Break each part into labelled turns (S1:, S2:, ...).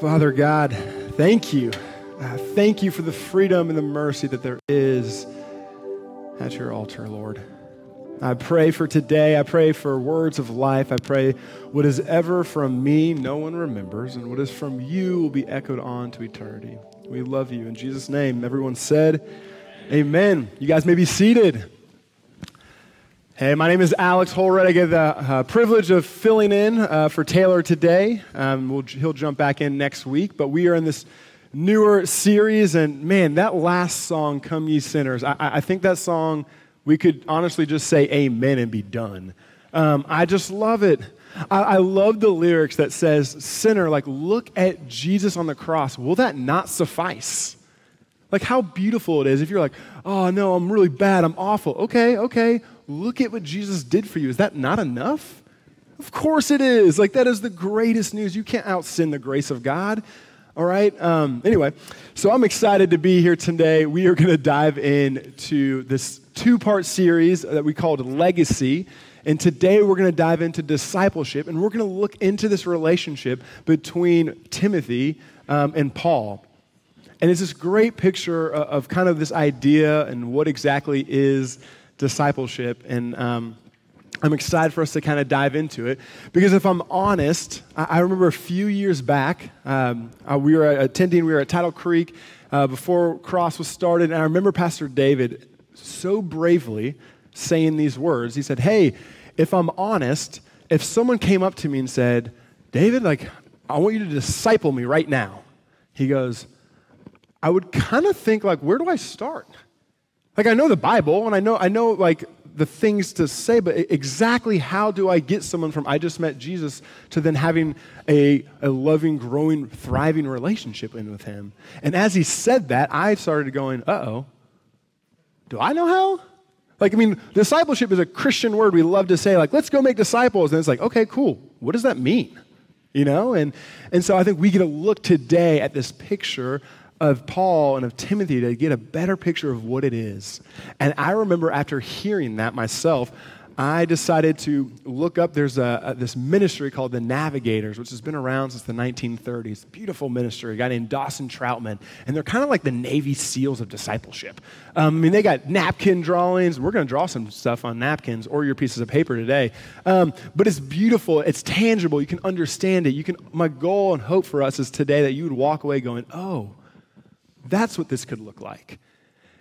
S1: Father God, thank you. Uh, thank you for the freedom and the mercy that there is at your altar, Lord. I pray for today. I pray for words of life. I pray what is ever from me, no one remembers, and what is from you will be echoed on to eternity. We love you. In Jesus' name, everyone said, Amen. You guys may be seated. Hey, my name is Alex Holred. I get the uh, privilege of filling in uh, for Taylor today. Um, we'll, he'll jump back in next week, but we are in this newer series, and man, that last song, Come Ye Sinners, I, I think that song, we could honestly just say amen and be done. Um, I just love it. I, I love the lyrics that says, Sinner, like, look at Jesus on the cross. Will that not suffice? Like, how beautiful it is if you're like, oh no, I'm really bad, I'm awful. Okay, okay look at what Jesus did for you. Is that not enough? Of course it is. Like, that is the greatest news. You can't out sin the grace of God. All right. Um, anyway, so I'm excited to be here today. We are going to dive into this two part series that we called Legacy. And today we're going to dive into discipleship and we're going to look into this relationship between Timothy um, and Paul. And it's this great picture of, kind of this idea and what exactly is discipleship. And um, I'm excited for us to kind of dive into it because if I'm honest, I, I remember a few years back, um, uh, we were attending, we were at Tidal Creek uh, before Cross was started, and I remember Pastor David so bravely saying these words. He said, Hey, if I'm honest, if someone came up to me and said, David, like, I want you to disciple me right now, he goes, I would kind of think, like, where do I start? Like I know the Bible and I know I know like the things to say, but exactly how do I get someone from I just met Jesus to then having a, a loving, growing, thriving relationship in with him? And as he said that, I started going, uh oh, do I know how? Like, I mean, discipleship is a Christian word. We love to say, like, let's go make disciples. And it's like, okay, cool. What does that mean? You know? And, and so I think we get a look today at this picture of Paul and of Timothy to get a better picture of what it is. And I remember after hearing that myself, I decided to look up. There's a, a, this ministry called the Navigators, which has been around since the 1930s. Beautiful ministry, a guy named Dawson Trotman. And they're kind of like the Navy SEALs of discipleship. Um, I mean, they got napkin drawings. We're going to draw some stuff on napkins or your pieces of paper today. Um, but it's beautiful, it's tangible. You can understand it. You can, my goal and hope for us is today that you would walk away going, oh, that's what this could look like.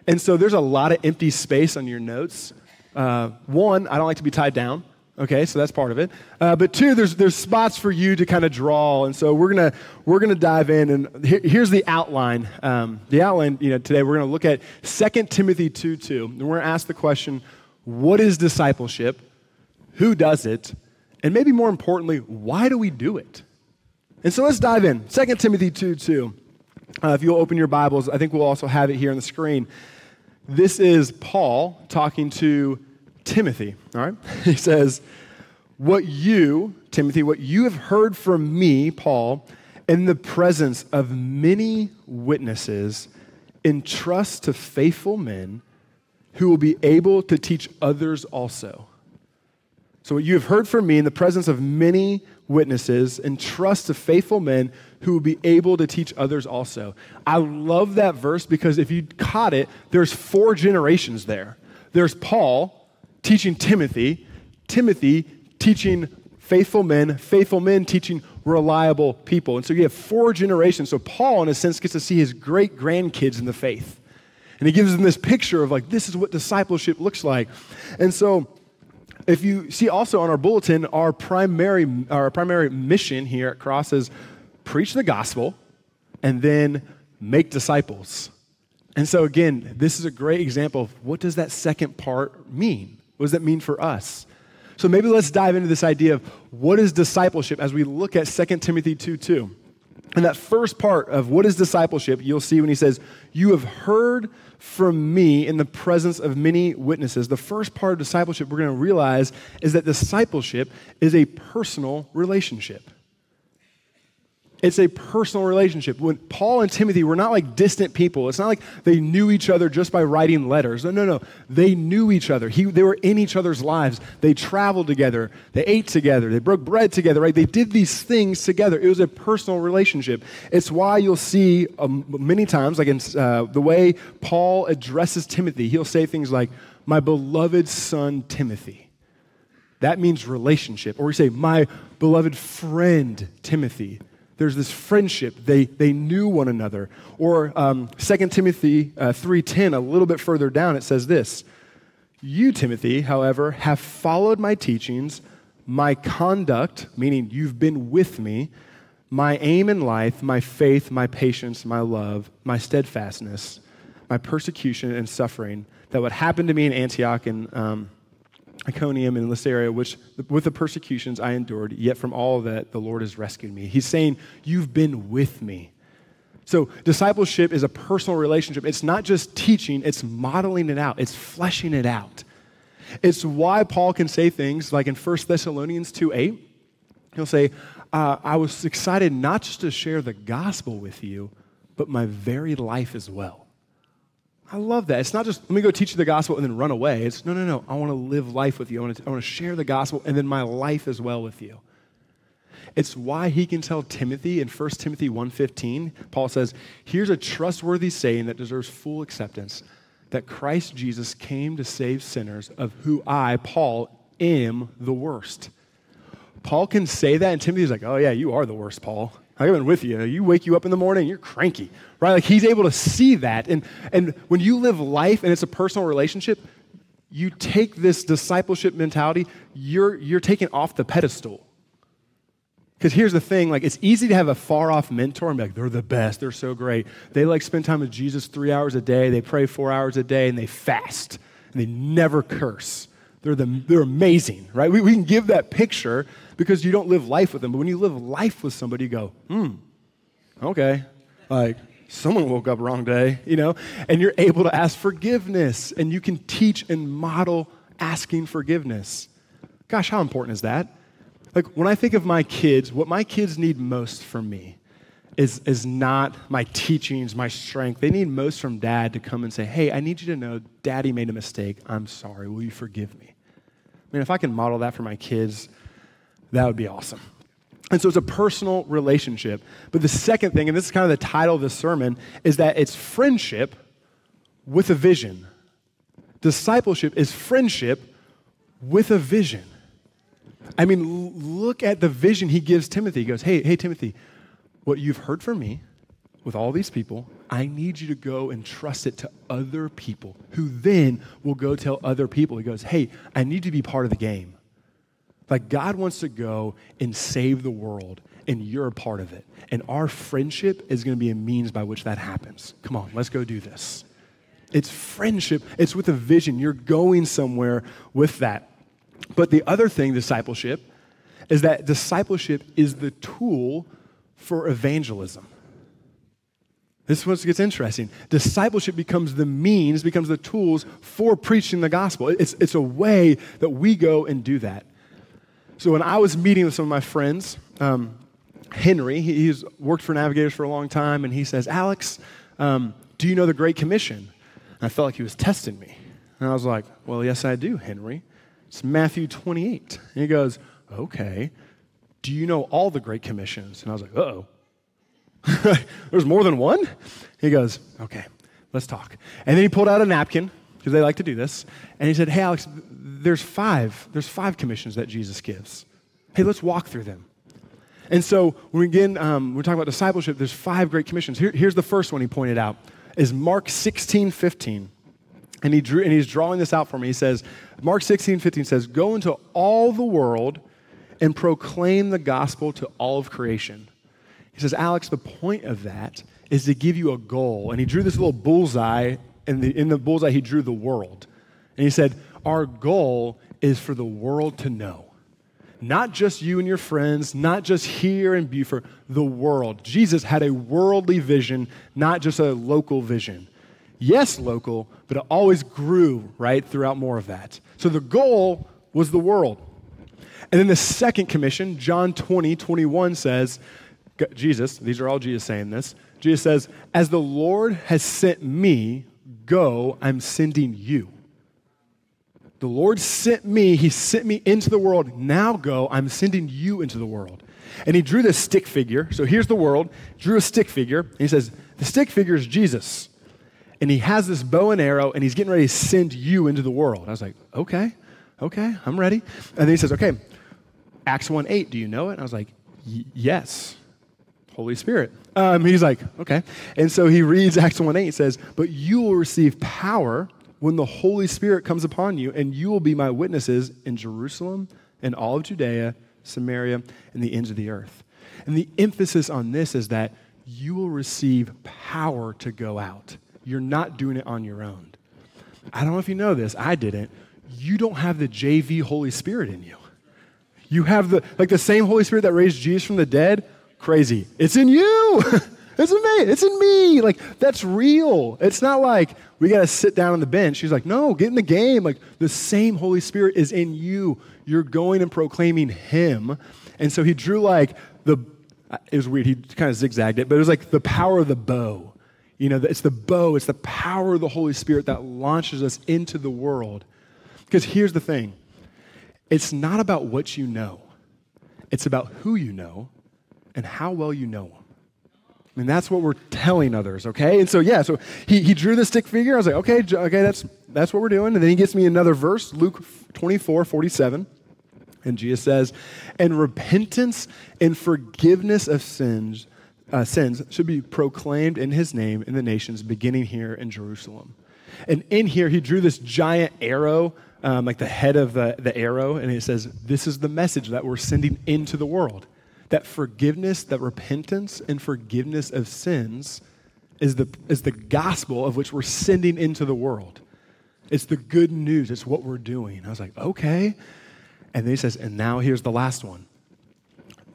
S1: And so there's a lot of empty space on your notes. Uh, one, I don't like to be tied down. Okay, so that's part of it. Uh, but two, there's, there's spots for you to kind of draw. And so we're going to we're gonna dive in. And here's the outline. Um, the outline, you know, today we're going to look at 2 Timothy 2 2. And we're going to ask the question what is discipleship? Who does it? And maybe more importantly, why do we do it? And so let's dive in. 2 Timothy 2 2. Uh, if you'll open your Bibles, I think we'll also have it here on the screen. This is Paul talking to Timothy, all right? He says, What you, Timothy, what you have heard from me, Paul, in the presence of many witnesses, entrust to faithful men who will be able to teach others also. So, what you have heard from me in the presence of many witnesses, entrust to faithful men who will be able to teach others also. I love that verse because if you caught it, there's four generations there. There's Paul teaching Timothy, Timothy teaching faithful men, faithful men teaching reliable people. And so you have four generations. So Paul, in a sense, gets to see his great grandkids in the faith. And he gives them this picture of like, this is what discipleship looks like. And so if you see also on our bulletin, our primary, our primary mission here at Cross is preach the gospel, and then make disciples. And so, again, this is a great example of what does that second part mean? What does that mean for us? So maybe let's dive into this idea of what is discipleship as we look at 2 Timothy 2 2. And that first part of what is discipleship, you'll see when he says, You have heard from me in the presence of many witnesses. The first part of discipleship we're going to realize is that discipleship is a personal relationship. It's a personal relationship. When Paul and Timothy were not like distant people, it's not like they knew each other just by writing letters. No, no, no. They knew each other. He, they were in each other's lives. They traveled together. They ate together. They broke bread together, right? They did these things together. It was a personal relationship. It's why you'll see um, many times, like in uh, the way Paul addresses Timothy, he'll say things like, My beloved son Timothy. That means relationship. Or we say, My beloved friend Timothy there's this friendship. They, they knew one another. Or um, 2 Timothy uh, 3.10, a little bit further down, it says this. You, Timothy, however, have followed my teachings, my conduct, meaning you've been with me, my aim in life, my faith, my patience, my love, my steadfastness, my persecution and suffering that would happen to me in Antioch and um, Iconium and this area, which with the persecutions I endured, yet from all that the Lord has rescued me. He's saying, You've been with me. So, discipleship is a personal relationship. It's not just teaching, it's modeling it out, it's fleshing it out. It's why Paul can say things like in 1 Thessalonians 2 8, he'll say, uh, I was excited not just to share the gospel with you, but my very life as well. I love that. It's not just, let me go teach you the gospel and then run away. It's, no, no, no. I want to live life with you. I want to, I want to share the gospel and then my life as well with you. It's why he can tell Timothy in 1 Timothy 1.15, Paul says, here's a trustworthy saying that deserves full acceptance, that Christ Jesus came to save sinners, of who I, Paul, am the worst. Paul can say that, and Timothy's like, oh yeah, you are the worst, Paul. I've been with you. You wake you up in the morning, you're cranky, right? Like he's able to see that. And, and when you live life and it's a personal relationship, you take this discipleship mentality, you're, you're taken off the pedestal. Because here's the thing, like it's easy to have a far off mentor and be like, they're the best, they're so great. They like spend time with Jesus three hours a day, they pray four hours a day, and they fast, and they never curse. They're, the, they're amazing, right? We, we can give that picture because you don't live life with them. But when you live life with somebody, you go, hmm, okay. Like, someone woke up wrong day, you know? And you're able to ask forgiveness and you can teach and model asking forgiveness. Gosh, how important is that? Like, when I think of my kids, what my kids need most from me is, is not my teachings, my strength. They need most from dad to come and say, Hey, I need you to know daddy made a mistake. I'm sorry. Will you forgive me? I mean, if I can model that for my kids, that would be awesome. And so it's a personal relationship. But the second thing, and this is kind of the title of the sermon, is that it's friendship with a vision. Discipleship is friendship with a vision. I mean, look at the vision he gives Timothy. He goes, Hey, hey, Timothy, what you've heard from me with all these people, I need you to go and trust it to other people who then will go tell other people. He goes, Hey, I need to be part of the game. Like God wants to go and save the world, and you're a part of it. And our friendship is going to be a means by which that happens. Come on, let's go do this. It's friendship, it's with a vision. You're going somewhere with that. But the other thing, discipleship, is that discipleship is the tool for evangelism. This is gets interesting. Discipleship becomes the means, becomes the tools for preaching the gospel. It's, it's a way that we go and do that. So when I was meeting with some of my friends, um, Henry, he, he's worked for Navigators for a long time, and he says, Alex, um, do you know the Great Commission? And I felt like he was testing me. And I was like, well, yes, I do, Henry. It's Matthew 28. And he goes, okay. Do you know all the Great Commissions? And I was like, oh. There's more than one? He goes, okay, let's talk. And then he pulled out a napkin, because they like to do this, and he said, hey, Alex, there's five, there's five commissions that Jesus gives. Hey, let's walk through them. And so when again, um, we're talking about discipleship, there's five great commissions. Here, here's the first one he pointed out, is Mark 16, 15. And, he drew, and he's drawing this out for me. He says, Mark 16, 15 says, Go into all the world and proclaim the gospel to all of creation. He says, Alex, the point of that is to give you a goal. And he drew this little bullseye, and in the bullseye, he drew the world. And he said, our goal is for the world to know. Not just you and your friends, not just here in Beaufort, the world. Jesus had a worldly vision, not just a local vision. Yes, local, but it always grew, right, throughout more of that. So the goal was the world. And then the second commission, John 20, 21 says, Jesus, these are all Jesus saying this. Jesus says, As the Lord has sent me, go, I'm sending you. The Lord sent me, He sent me into the world. Now go, I'm sending you into the world. And He drew this stick figure. So here's the world, drew a stick figure. And He says, The stick figure is Jesus. And He has this bow and arrow, and He's getting ready to send you into the world. I was like, Okay, okay, I'm ready. And then He says, Okay, Acts 1 8, do you know it? And I was like, Yes. Holy Spirit. Um, he's like, okay. And so he reads Acts 1 8, says, But you will receive power when the Holy Spirit comes upon you, and you will be my witnesses in Jerusalem and all of Judea, Samaria, and the ends of the earth. And the emphasis on this is that you will receive power to go out. You're not doing it on your own. I don't know if you know this, I didn't. You don't have the JV Holy Spirit in you. You have the like the same Holy Spirit that raised Jesus from the dead crazy. It's in you. it's in me. It's in me. Like, that's real. It's not like we got to sit down on the bench. She's like, no, get in the game. Like, the same Holy Spirit is in you. You're going and proclaiming Him. And so he drew like the, it was weird. He kind of zigzagged it, but it was like the power of the bow. You know, it's the bow, it's the power of the Holy Spirit that launches us into the world. Because here's the thing it's not about what you know, it's about who you know and how well you know him. And that's what we're telling others, okay? And so, yeah, so he, he drew the stick figure. I was like, okay, okay, that's, that's what we're doing. And then he gets me another verse, Luke 24, 47. And Jesus says, and repentance and forgiveness of sins, uh, sins should be proclaimed in his name in the nations, beginning here in Jerusalem. And in here, he drew this giant arrow, um, like the head of the, the arrow, and it says, This is the message that we're sending into the world that forgiveness, that repentance and forgiveness of sins is the, is the gospel of which we're sending into the world. It's the good news. It's what we're doing. I was like, okay. And then he says, and now here's the last one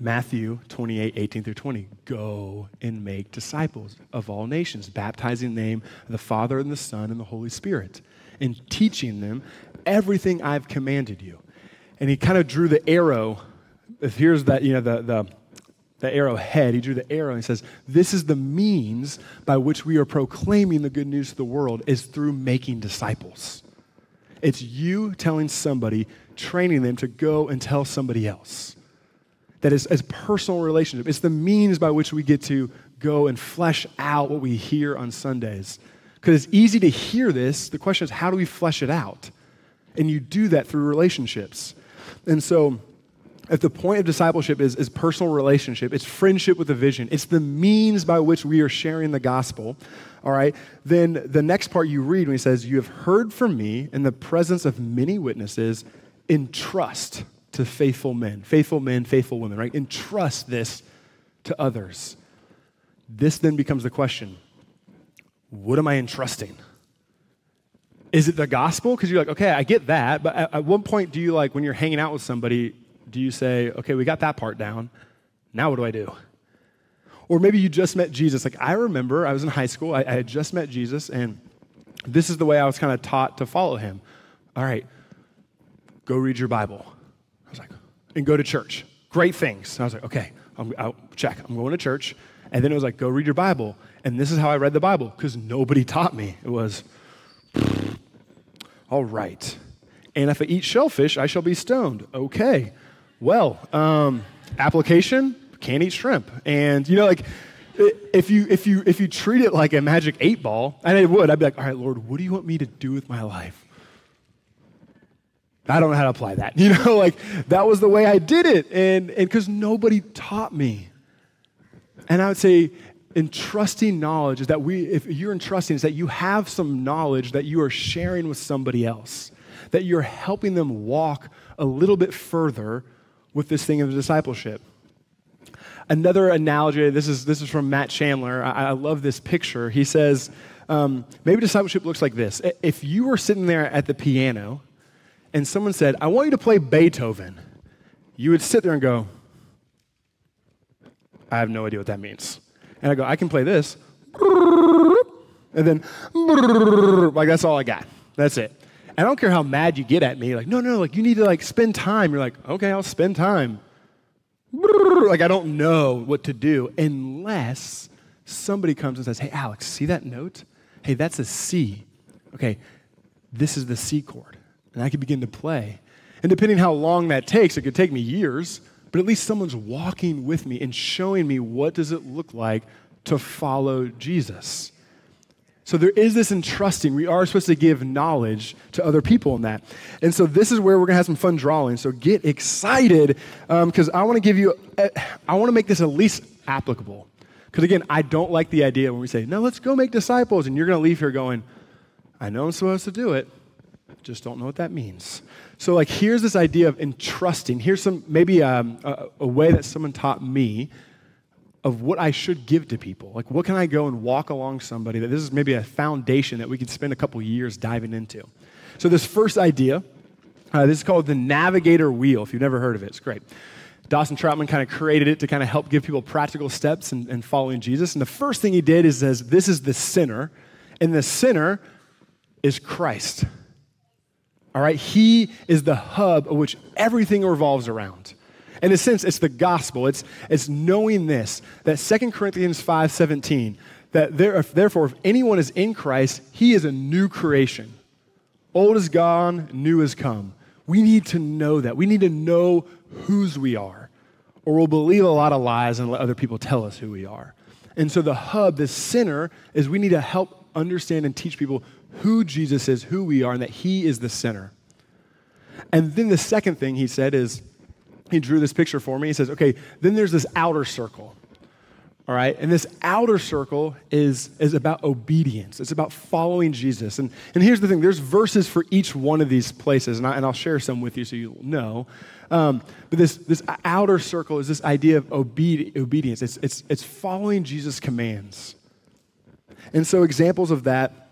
S1: Matthew 28, 18 through 20. Go and make disciples of all nations, baptizing in the name of the Father and the Son and the Holy Spirit, and teaching them everything I've commanded you. And he kind of drew the arrow here's that, you know, the, the, the arrowhead. He drew the arrow and he says, This is the means by which we are proclaiming the good news to the world is through making disciples. It's you telling somebody, training them to go and tell somebody else. That is as personal relationship. It's the means by which we get to go and flesh out what we hear on Sundays. Because it's easy to hear this. The question is, how do we flesh it out? And you do that through relationships. And so if the point of discipleship is, is personal relationship, it's friendship with a vision, it's the means by which we are sharing the gospel, all right, then the next part you read when he says, You have heard from me in the presence of many witnesses, entrust to faithful men, faithful men, faithful women, right? Entrust this to others. This then becomes the question what am I entrusting? Is it the gospel? Because you're like, okay, I get that, but at, at what point do you like, when you're hanging out with somebody, do you say, okay, we got that part down. Now what do I do? Or maybe you just met Jesus. Like I remember I was in high school, I, I had just met Jesus, and this is the way I was kind of taught to follow him. All right, go read your Bible. I was like, and go to church. Great things. I was like, okay, I'm, I'll check. I'm going to church. And then it was like, go read your Bible. And this is how I read the Bible because nobody taught me. It was, all right. And if I eat shellfish, I shall be stoned. Okay. Well, um, application, can't eat shrimp. And, you know, like, if you, if, you, if you treat it like a magic eight ball, and it would, I'd be like, all right, Lord, what do you want me to do with my life? I don't know how to apply that. You know, like, that was the way I did it. And because nobody taught me. And I would say, entrusting knowledge is that we, if you're entrusting, is that you have some knowledge that you are sharing with somebody else, that you're helping them walk a little bit further with this thing of discipleship. Another analogy, this is, this is from Matt Chandler. I, I love this picture. He says, um, maybe discipleship looks like this. If you were sitting there at the piano and someone said, I want you to play Beethoven, you would sit there and go, I have no idea what that means. And I go, I can play this. And then, like, that's all I got. That's it. I don't care how mad you get at me. Like, no, no, like you need to like spend time. You're like, okay, I'll spend time. like I don't know what to do unless somebody comes and says, Hey, Alex, see that note? Hey, that's a C. Okay, this is the C chord. And I can begin to play. And depending how long that takes, it could take me years, but at least someone's walking with me and showing me what does it look like to follow Jesus. So there is this entrusting. We are supposed to give knowledge to other people in that. And so this is where we're going to have some fun drawing. So get excited because um, I want to give you, a, I want to make this at least applicable. Because again, I don't like the idea when we say, no, let's go make disciples. And you're going to leave here going, I know I'm supposed to do it, just don't know what that means. So, like, here's this idea of entrusting. Here's some, maybe um, a, a way that someone taught me of what I should give to people. Like, what can I go and walk along somebody that this is maybe a foundation that we could spend a couple years diving into. So, this first idea, uh, this is called the navigator wheel. If you've never heard of it, it's great. Dawson Trotman kind of created it to kind of help give people practical steps in, in following Jesus. And the first thing he did is says, This is the sinner, and the sinner is Christ. All right? He is the hub of which everything revolves around. In a sense, it's the gospel. It's, it's knowing this, that 2 Corinthians 5.17, that there, therefore, if anyone is in Christ, he is a new creation. Old is gone, new has come. We need to know that. We need to know whose we are, or we'll believe a lot of lies and let other people tell us who we are. And so the hub, the center, is we need to help understand and teach people who Jesus is, who we are, and that he is the center. And then the second thing he said is he drew this picture for me. He says, okay, then there's this outer circle. All right, and this outer circle is, is about obedience. It's about following Jesus. And, and here's the thing there's verses for each one of these places, and, I, and I'll share some with you so you'll know. Um, but this, this outer circle is this idea of obedi- obedience, it's, it's, it's following Jesus' commands. And so examples of that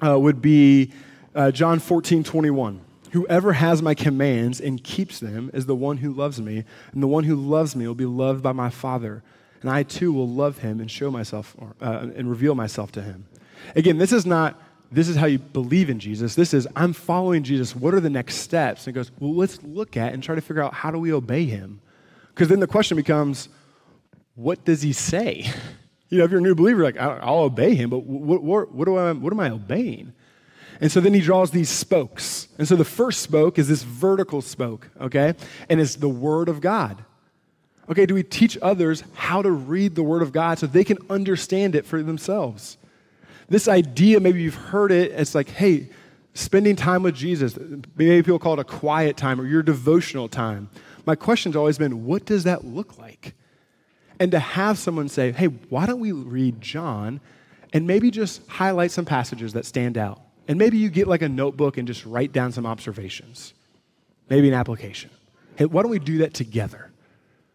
S1: uh, would be uh, John 14, 21. Whoever has my commands and keeps them is the one who loves me, and the one who loves me will be loved by my Father, and I too will love him and show myself uh, and reveal myself to him. Again, this is not this is how you believe in Jesus. This is I'm following Jesus. What are the next steps? And it goes, well, let's look at and try to figure out how do we obey him? Because then the question becomes, what does he say? You know, if you're a new believer, like I'll obey him, but what, what, what, do I, what am I obeying? And so then he draws these spokes. And so the first spoke is this vertical spoke, okay? And it's the Word of God. Okay, do we teach others how to read the Word of God so they can understand it for themselves? This idea, maybe you've heard it, it's like, hey, spending time with Jesus, maybe people call it a quiet time or your devotional time. My question's always been, what does that look like? And to have someone say, hey, why don't we read John and maybe just highlight some passages that stand out? And maybe you get like a notebook and just write down some observations, maybe an application. Hey, why don't we do that together?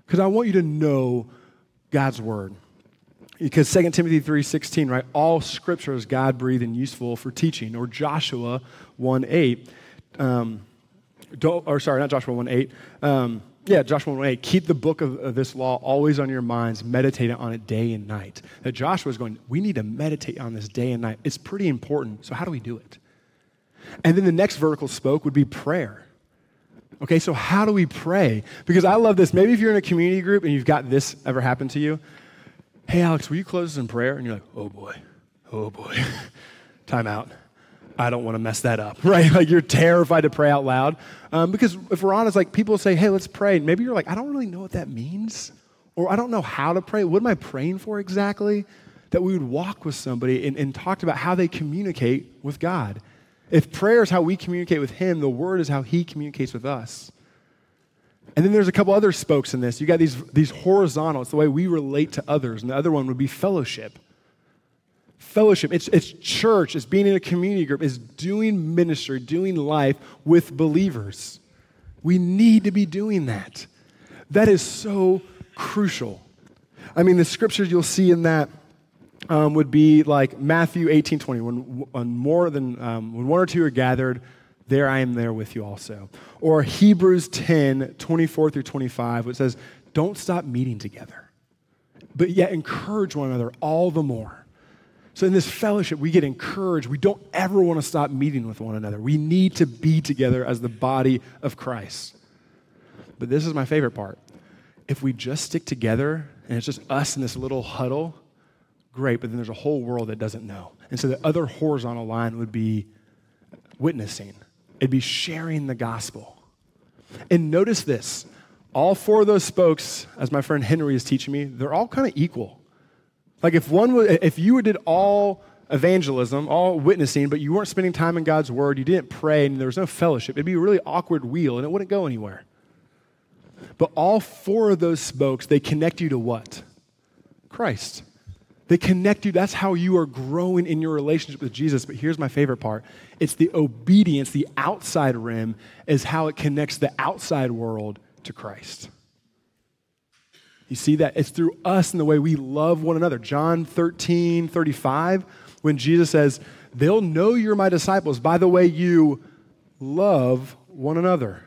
S1: Because I want you to know God's word. Because 2 Timothy 3.16, right? All scripture is God-breathed and useful for teaching. Or Joshua 1.8. Um, or sorry, not Joshua 1.8. Um, yeah, Joshua 1 8, keep the book of, of, this law always on your minds, meditate on it day and night. That Joshua is going, we need to meditate on this day and night. It's pretty important. So, how do we do it? And then the next vertical spoke would be prayer. Okay, so how do we pray? Because I love this. Maybe if you're in a community group and you've got this ever happen to you, hey, Alex, will you close us in prayer? And you're like, oh boy, oh boy, time out. I don't want to mess that up, right? Like you're terrified to pray out loud. Um, because if we're honest, like people say, hey, let's pray. maybe you're like, I don't really know what that means, or I don't know how to pray. What am I praying for exactly? That we would walk with somebody and, and talk about how they communicate with God. If prayer is how we communicate with Him, the Word is how He communicates with us. And then there's a couple other spokes in this. You got these, these horizontal, it's the way we relate to others. And the other one would be fellowship fellowship, it's, it's church, it's being in a community group, it's doing ministry, doing life with believers. We need to be doing that. That is so crucial. I mean, the scriptures you'll see in that um, would be like Matthew 18 20, when, when more than um, when one or two are gathered, there I am there with you also. Or Hebrews 10 24 through 25, which says, Don't stop meeting together, but yet encourage one another all the more so, in this fellowship, we get encouraged. We don't ever want to stop meeting with one another. We need to be together as the body of Christ. But this is my favorite part if we just stick together and it's just us in this little huddle, great, but then there's a whole world that doesn't know. And so the other horizontal line would be witnessing, it'd be sharing the gospel. And notice this all four of those spokes, as my friend Henry is teaching me, they're all kind of equal. Like if one would, if you did all evangelism, all witnessing, but you weren't spending time in God's word, you didn't pray, and there was no fellowship, it'd be a really awkward wheel and it wouldn't go anywhere. But all four of those spokes, they connect you to what? Christ. They connect you. That's how you are growing in your relationship with Jesus. But here's my favorite part it's the obedience, the outside rim, is how it connects the outside world to Christ. You see that? It's through us and the way we love one another. John 13, 35, when Jesus says, They'll know you're my disciples by the way you love one another.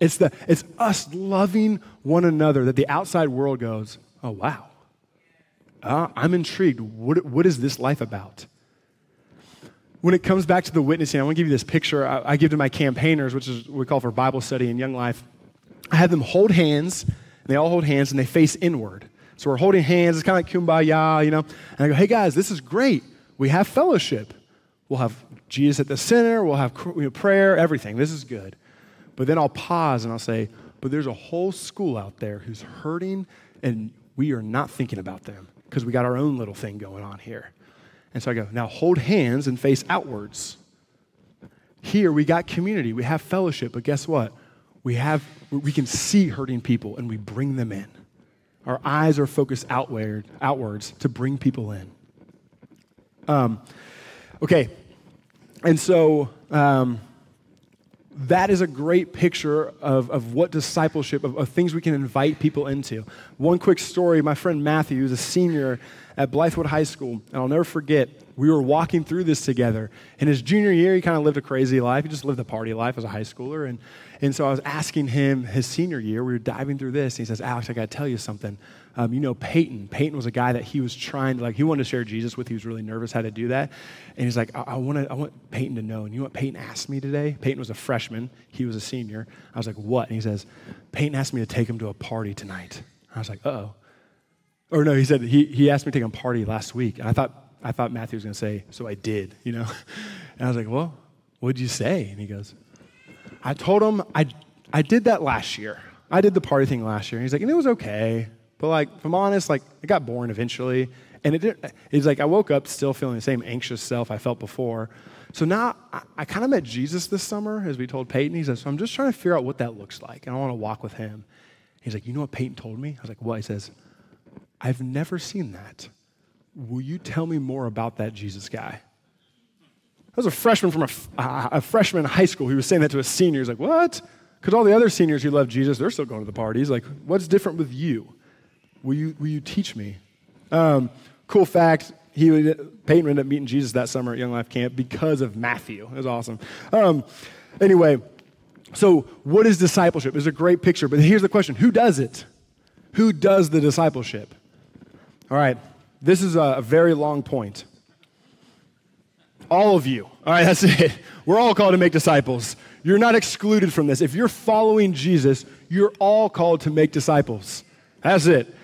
S1: It's, the, it's us loving one another that the outside world goes, Oh, wow. Uh, I'm intrigued. What, what is this life about? When it comes back to the witnessing, I want to give you this picture I, I give to my campaigners, which is we call for Bible study in Young Life. I have them hold hands, and they all hold hands, and they face inward. So we're holding hands. It's kind of like kumbaya, you know. And I go, hey guys, this is great. We have fellowship. We'll have Jesus at the center. We'll have prayer, everything. This is good. But then I'll pause and I'll say, but there's a whole school out there who's hurting, and we are not thinking about them because we got our own little thing going on here. And so I go, now hold hands and face outwards. Here we got community, we have fellowship, but guess what? We have we can see hurting people and we bring them in. Our eyes are focused outward, outwards to bring people in. Um, okay, and so um, that is a great picture of, of what discipleship, of, of, things we can invite people into. One quick story my friend Matthew, who's a senior at Blythewood High School, and I'll never forget, we were walking through this together. In his junior year, he kind of lived a crazy life. He just lived a party life as a high schooler. And, and so I was asking him his senior year, we were diving through this, and he says, Alex, I got to tell you something. Um, you know, Peyton. Peyton was a guy that he was trying to, like, he wanted to share Jesus with. He was really nervous how to do that. And he's like, I, I, wanna, I want Peyton to know. And you know what Peyton asked me today? Peyton was a freshman. He was a senior. I was like, what? And he says, Peyton asked me to take him to a party tonight. I was like, oh. Or no, he said, he, he asked me to take him party last week. And I thought, I thought Matthew was going to say, so I did, you know? And I was like, well, what'd you say? And he goes, I told him I, I did that last year. I did the party thing last year. And he's like, and it was okay. But like, if I'm honest, like it got boring eventually. And it did, he's like, I woke up still feeling the same anxious self I felt before. So now I, I kind of met Jesus this summer, as we told Peyton. He says, so I'm just trying to figure out what that looks like. And I want to walk with him. He's like, you know what Peyton told me? I was like, what? He says, I've never seen that. Will you tell me more about that Jesus guy? I was a freshman from a, a, freshman high school He was saying that to a senior. He's like, what? Because all the other seniors who love Jesus, they're still going to the parties. Like, what's different with you? Will you, will you teach me? Um, cool fact he would, Peyton ended up meeting Jesus that summer at Young Life Camp because of Matthew. It was awesome. Um, anyway, so what is discipleship? It's a great picture, but here's the question Who does it? Who does the discipleship? All right, this is a, very long point. All of you. All right, that's it. We're all called to make disciples. You're not excluded from this. If you're following Jesus, you're all called to make disciples. That's it.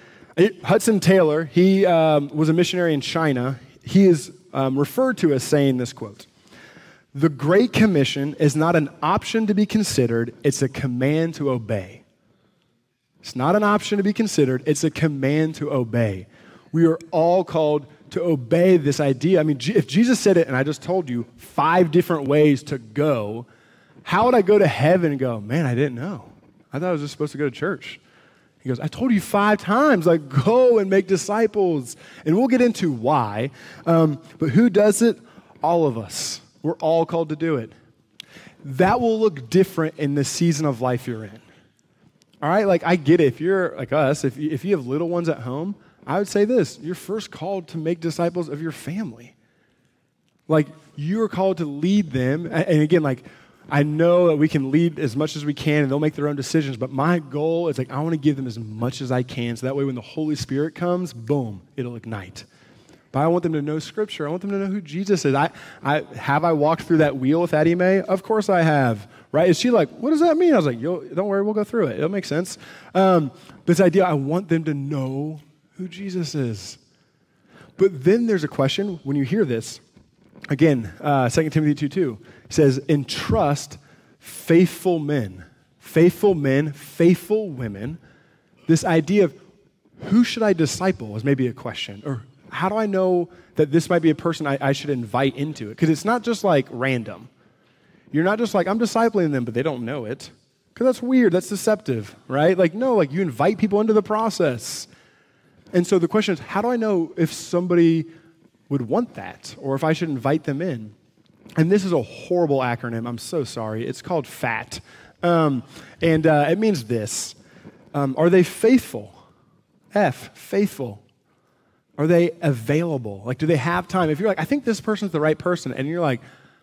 S1: Hudson Taylor, he um, was a missionary in China. He is um, referred to as saying this quote The Great Commission is not an option to be considered, it's a command to obey. It's not an option to be considered, it's a command to obey. We are all called to obey this idea. I mean, if Jesus said it and I just told you five different ways to go, how would I go to heaven and go, man, I didn't know? I thought I was just supposed to go to church. He goes, I told you five times, like, go and make disciples. And we'll get into why. Um, but who does it? All of us. We're all called to do it. That will look different in the season of life you're in. All right? Like, I get it. If you're like us, if you, if you have little ones at home, I would say this you're first called to make disciples of your family. Like, you're called to lead them. And again, like, I know that we can lead as much as we can and they'll make their own decisions, but my goal is like, I want to give them as much as I can so that way when the Holy Spirit comes, boom, it'll ignite. but I want them to know Scripture. I want them to know who Jesus is. I, I, have I walked through that wheel with Addie Mae? Of course I have. Right? Is she like, what does that mean? I was like, Yo, don't worry, we'll go through it. It'll make sense. Um, this idea, I want them to know who Jesus is. But then there's a question when you hear this. Again, uh, 2 Timothy 2 2 says, entrust faithful men, faithful men, faithful women. This idea of who should I disciple is maybe a question. Or how do I know that this might be a person I, I should invite into it? Because it's not just like random. You're not just like, I'm discipling them, but they don't know it. Because that's weird. That's deceptive, right? Like, no, like you invite people into the process. And so the question is, how do I know if somebody would want that or if I should invite them in? And this is a horrible acronym. I'm so sorry. It's called FAT. Um, and uh, it means this um, Are they faithful? F, faithful. Are they available? Like, do they have time? If you're like, I think this person's the right person, and you're like,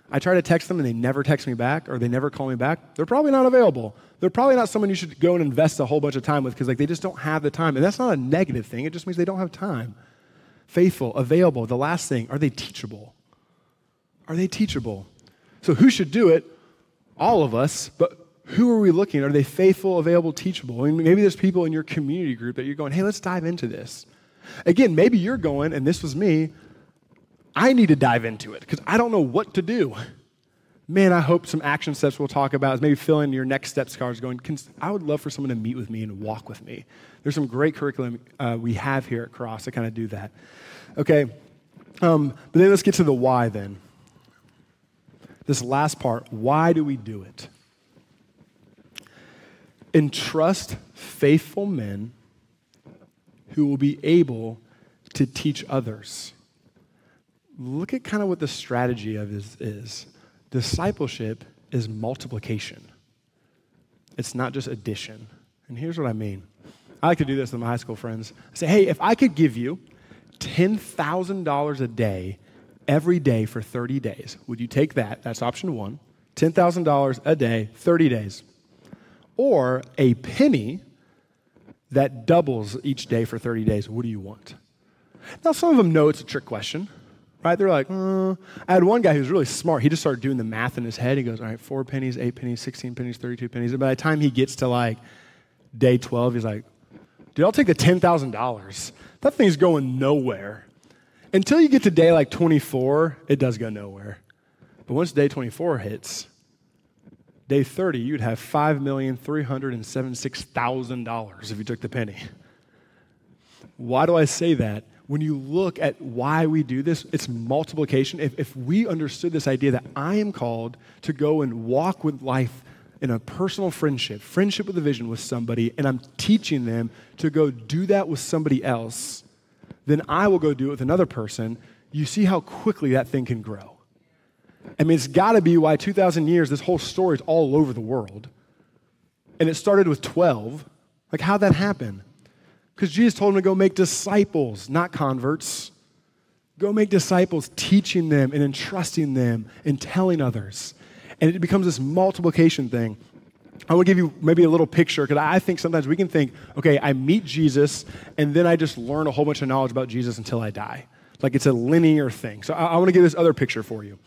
S1: I try to text them and they never text me back or they never call me back, they're probably not available. They're probably not someone you should go and invest a whole bunch of time with because like they just don't have the time. And that's not a negative thing. It just means they don't have time. Faithful, available. The last thing, are they teachable? Are they teachable? So who should do it? All of us, but who are we looking? Are they faithful, available, teachable? I mean, maybe there's people in your community group that you're going, hey, let's dive into this. Again, maybe you're going, and this was me, I need to dive into it because I don't know what to do. Man, I hope some action steps we'll talk about is maybe fill in your next steps cards going, I would love for someone to meet with me and walk with me. There's some great curriculum uh, we have here at Cross to kind of do that. Okay, um, but then let's get to the why then. This last part why do we do it? Entrust faithful men who will be able to teach others. Look at kind of what the strategy of is, is. Discipleship is multiplication. It's not just addition. And here's what I mean. I like to do this with my high school friends. I say, hey, if I could give you $10,000 a day every day for 30 days, would you take that? That's option one. $10,000 a day, 30 days. Or a penny that doubles each day for 30 days. What do you want? Now, some of them know it's a trick question, right? They're like, uh. I had one guy who was really smart. He just started doing the math in his head. He goes, all right, four pennies, eight pennies, 16 pennies, 32 pennies. And by the time he gets to like day 12, he's like, dude, I'll take the $10,000. That thing's going nowhere. Until you get to day like 24, it does go nowhere. But once day 24 hits, Day 30, you'd have $5,376,000 if you took the penny. Why do I say that? When you look at why we do this, it's multiplication. If, if we understood this idea that I am called to go and walk with life in a personal friendship, friendship with a vision with somebody, and I'm teaching them to go do that with somebody else, then I will go do it with another person. You see how quickly that thing can grow. I mean, it's got to be why 2,000 years, this whole story is all over the world. And it started with 12. Like, how'd that happen? Because Jesus told them to go make disciples, not converts. Go make disciples, teaching them and entrusting them and telling others. And it becomes this multiplication thing. I want to give you maybe a little picture because I think sometimes we can think, okay, I meet Jesus and then I just learn a whole bunch of knowledge about Jesus until I die. Like it's a linear thing. So I, I want to give this other picture for you.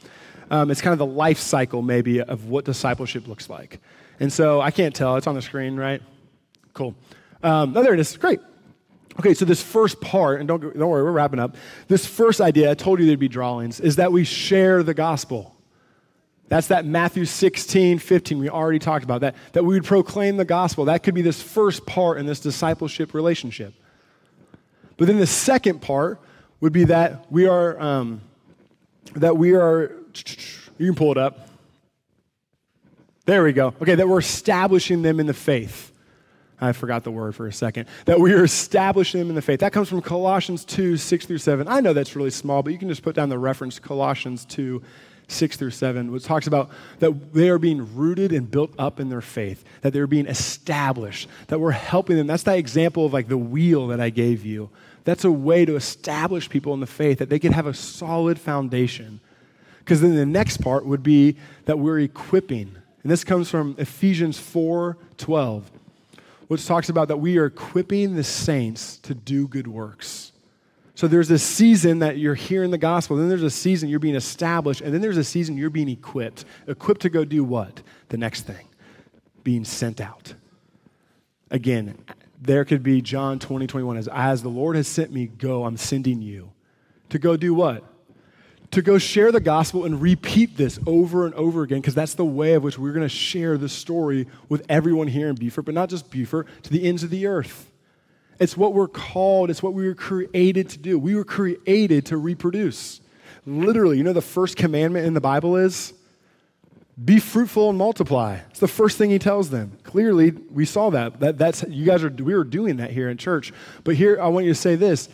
S1: Um, it's kind of the life cycle, maybe, of what discipleship looks like. And so I can't tell. It's on the screen, right? Cool. Um, oh, there it is. Great. Okay, so this first part, and don't, don't worry, we're wrapping up. This first idea, I told you there'd be drawings, is that we share the gospel. That's that Matthew 16, 15, we already talked about that, that we would proclaim the gospel. That could be this first part in this discipleship relationship. But then the second part would be that we are, um, that we are you can pull it up. There we go. Okay, that we're establishing them in the faith. I forgot the word for a second. That we are establishing them in the faith. That comes from Colossians 2, 6 through 7. I know that's really small, but you can just put down the reference Colossians 2, 6 through 7, which talks about that they are being rooted and built up in their faith, that they're being established, that we're helping them. That's that example of like the wheel that I gave you. That's a way to establish people in the faith, that they can have a solid foundation because then the next part would be that we're equipping. And this comes from Ephesians 4 12, which talks about that we are equipping the saints to do good works. So there's this season that you're hearing the gospel, then there's a season you're being established, and then there's a season you're being equipped. Equipped to go do what? The next thing. Being sent out. Again, there could be John 20, 21 as, as the Lord has sent me, go, I'm sending you. To go do what? To go share the gospel and repeat this over and over again, because that's the way of which we're going to share the story with everyone here in Beaufort, but not just Beaufort, to the ends of the earth. It's what we're called, it's what we were created to do. We were created to reproduce. Literally, you know the first commandment in the Bible is? Be fruitful and multiply. It's the first thing he tells them. Clearly, we saw that. that that's you guys are we were doing that here in church. But here I want you to say this.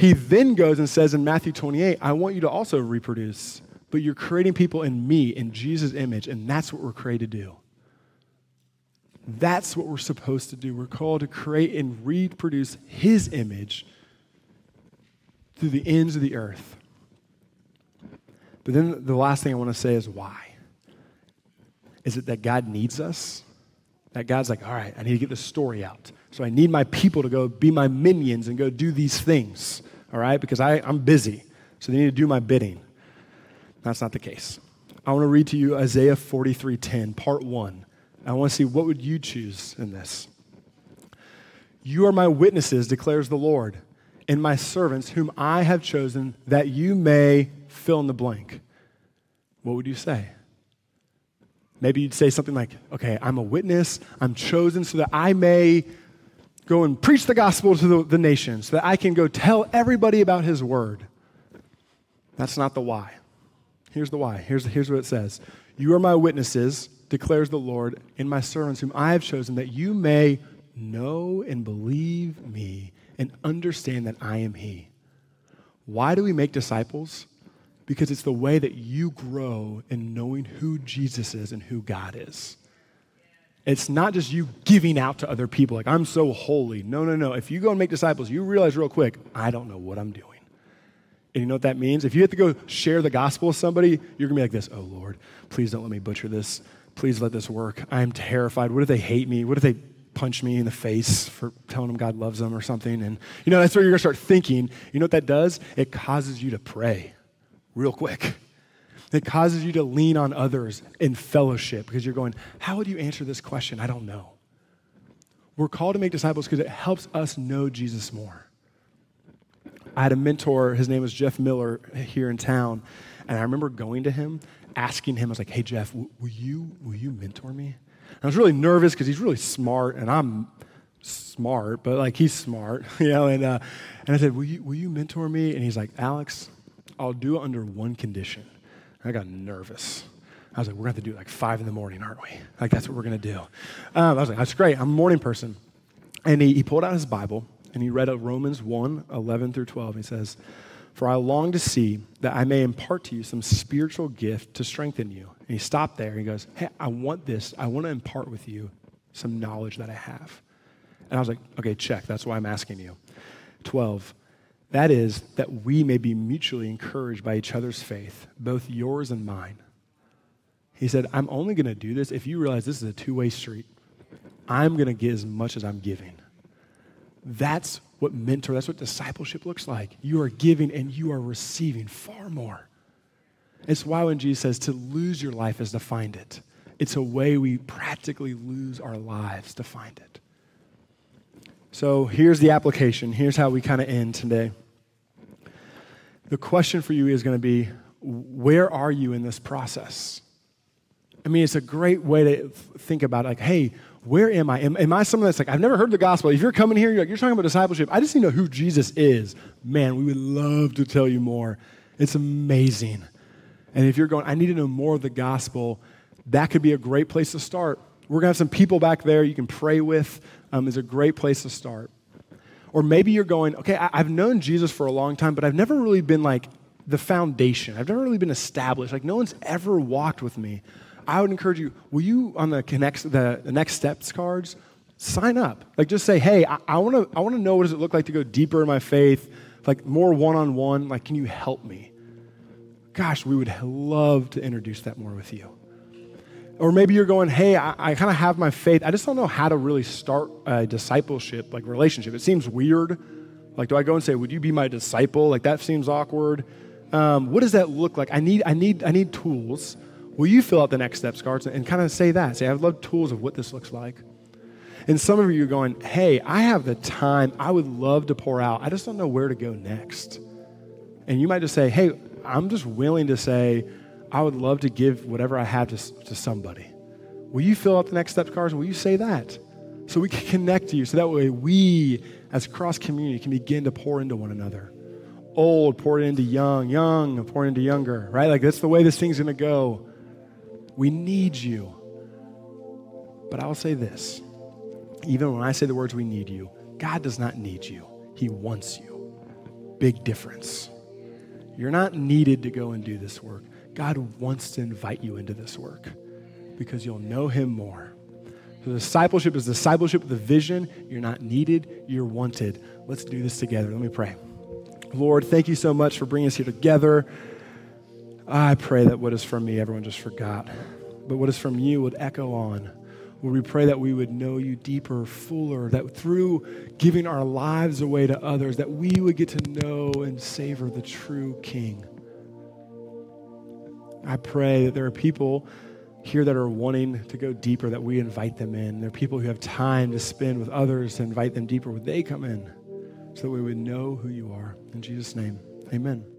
S1: He then goes and says in Matthew 28, I want you to also reproduce, but you're creating people in me, in Jesus' image, and that's what we're created to do. That's what we're supposed to do. We're called to create and reproduce his image through the ends of the earth. But then the last thing I want to say is why? Is it that God needs us? That God's like, all right, I need to get this story out. So I need my people to go be my minions and go do these things, all right? Because I, I'm busy. So they need to do my bidding. That's not the case. I want to read to you Isaiah 43:10, part one. I want to see what would you choose in this. You are my witnesses, declares the Lord, and my servants whom I have chosen that you may fill in the blank. What would you say? Maybe you'd say something like, okay, I'm a witness, I'm chosen so that I may go and preach the gospel to the, the nations, so that I can go tell everybody about his word. That's not the why. Here's the why. Here's, here's what it says You are my witnesses, declares the Lord, and my servants whom I have chosen, that you may know and believe me and understand that I am he. Why do we make disciples? because it's the way that you grow in knowing who Jesus is and who God is. It's not just you giving out to other people, like, I'm so holy. No, no, no. If you go and make disciples, you realize real quick, I don't know what I'm doing. And you know what that means? If you have to go share the gospel with somebody, you're going to be like this Oh, Lord, please don't let me butcher this. Please let this work. I'm terrified. What if they hate me? What if they punch me in the face for telling them God loves them or something? And, you know, that's where you're going to start thinking. You know what that does? It causes you to pray real quick. It causes you to lean on others in fellowship because you're going, How would you answer this question? I don't know. We're called to make disciples because it helps us know Jesus more. I had a mentor, his name was Jeff Miller here in town, and I remember going to him, asking him, I was like, Hey, Jeff, will you, will you mentor me? And I was really nervous because he's really smart, and I'm smart, but like he's smart, you know. And, uh, and I said, will you, will you mentor me? And he's like, Alex, I'll do it under one condition. I got nervous. I was like, we're going to have to do it like five in the morning, aren't we? Like, that's what we're going to do. Um, I was like, that's great. I'm a morning person. And he, he pulled out his Bible and he read of Romans 1 11 through 12. He says, For I long to see that I may impart to you some spiritual gift to strengthen you. And he stopped there. He goes, Hey, I want this. I want to impart with you some knowledge that I have. And I was like, Okay, check. That's why I'm asking you. 12. That is, that we may be mutually encouraged by each other's faith, both yours and mine. He said, I'm only going to do this if you realize this is a two way street. I'm going to get as much as I'm giving. That's what mentor, that's what discipleship looks like. You are giving and you are receiving far more. It's why when Jesus says to lose your life is to find it, it's a way we practically lose our lives to find it. So here's the application. Here's how we kind of end today. The question for you is going to be where are you in this process? I mean, it's a great way to think about it. Like, hey, where am I? Am, am I someone that's like, I've never heard the gospel? If you're coming here, you're, like, you're talking about discipleship. I just need to know who Jesus is. Man, we would love to tell you more. It's amazing. And if you're going, I need to know more of the gospel, that could be a great place to start. We're going to have some people back there you can pray with um, is a great place to start. Or maybe you're going, okay, I, I've known Jesus for a long time, but I've never really been like the foundation. I've never really been established. Like no one's ever walked with me. I would encourage you, will you on the connects the, the next steps cards, sign up. Like just say, hey, I want to I want to know what does it look like to go deeper in my faith, like more one-on-one. Like, can you help me? Gosh, we would love to introduce that more with you. Or maybe you're going, hey, I, I kind of have my faith. I just don't know how to really start a discipleship, like relationship. It seems weird. Like, do I go and say, Would you be my disciple? Like, that seems awkward. Um, what does that look like? I need, I, need, I need tools. Will you fill out the next steps cards and kind of say that? Say, I'd love tools of what this looks like. And some of you are going, Hey, I have the time. I would love to pour out. I just don't know where to go next. And you might just say, Hey, I'm just willing to say, I would love to give whatever I have to, to somebody. Will you fill out the next steps cards? Will you say that? So we can connect to you. So that way we, as cross community, can begin to pour into one another. Old, pour into young, young, pour into younger, right? Like that's the way this thing's gonna go. We need you. But I'll say this even when I say the words, we need you, God does not need you, He wants you. Big difference. You're not needed to go and do this work. God wants to invite you into this work because you'll know Him more. So discipleship is discipleship a vision. You're not needed, you're wanted. Let's do this together. Let me pray. Lord, thank you so much for bringing us here together. I pray that what is from me, everyone just forgot. But what is from you would echo on. Lord, we pray that we would know you deeper, fuller, that through giving our lives away to others, that we would get to know and savor the true King. I pray that there are people here that are wanting to go deeper, that we invite them in. There are people who have time to spend with others to invite them deeper. Would they come in so that we would know who you are? In Jesus' name, amen.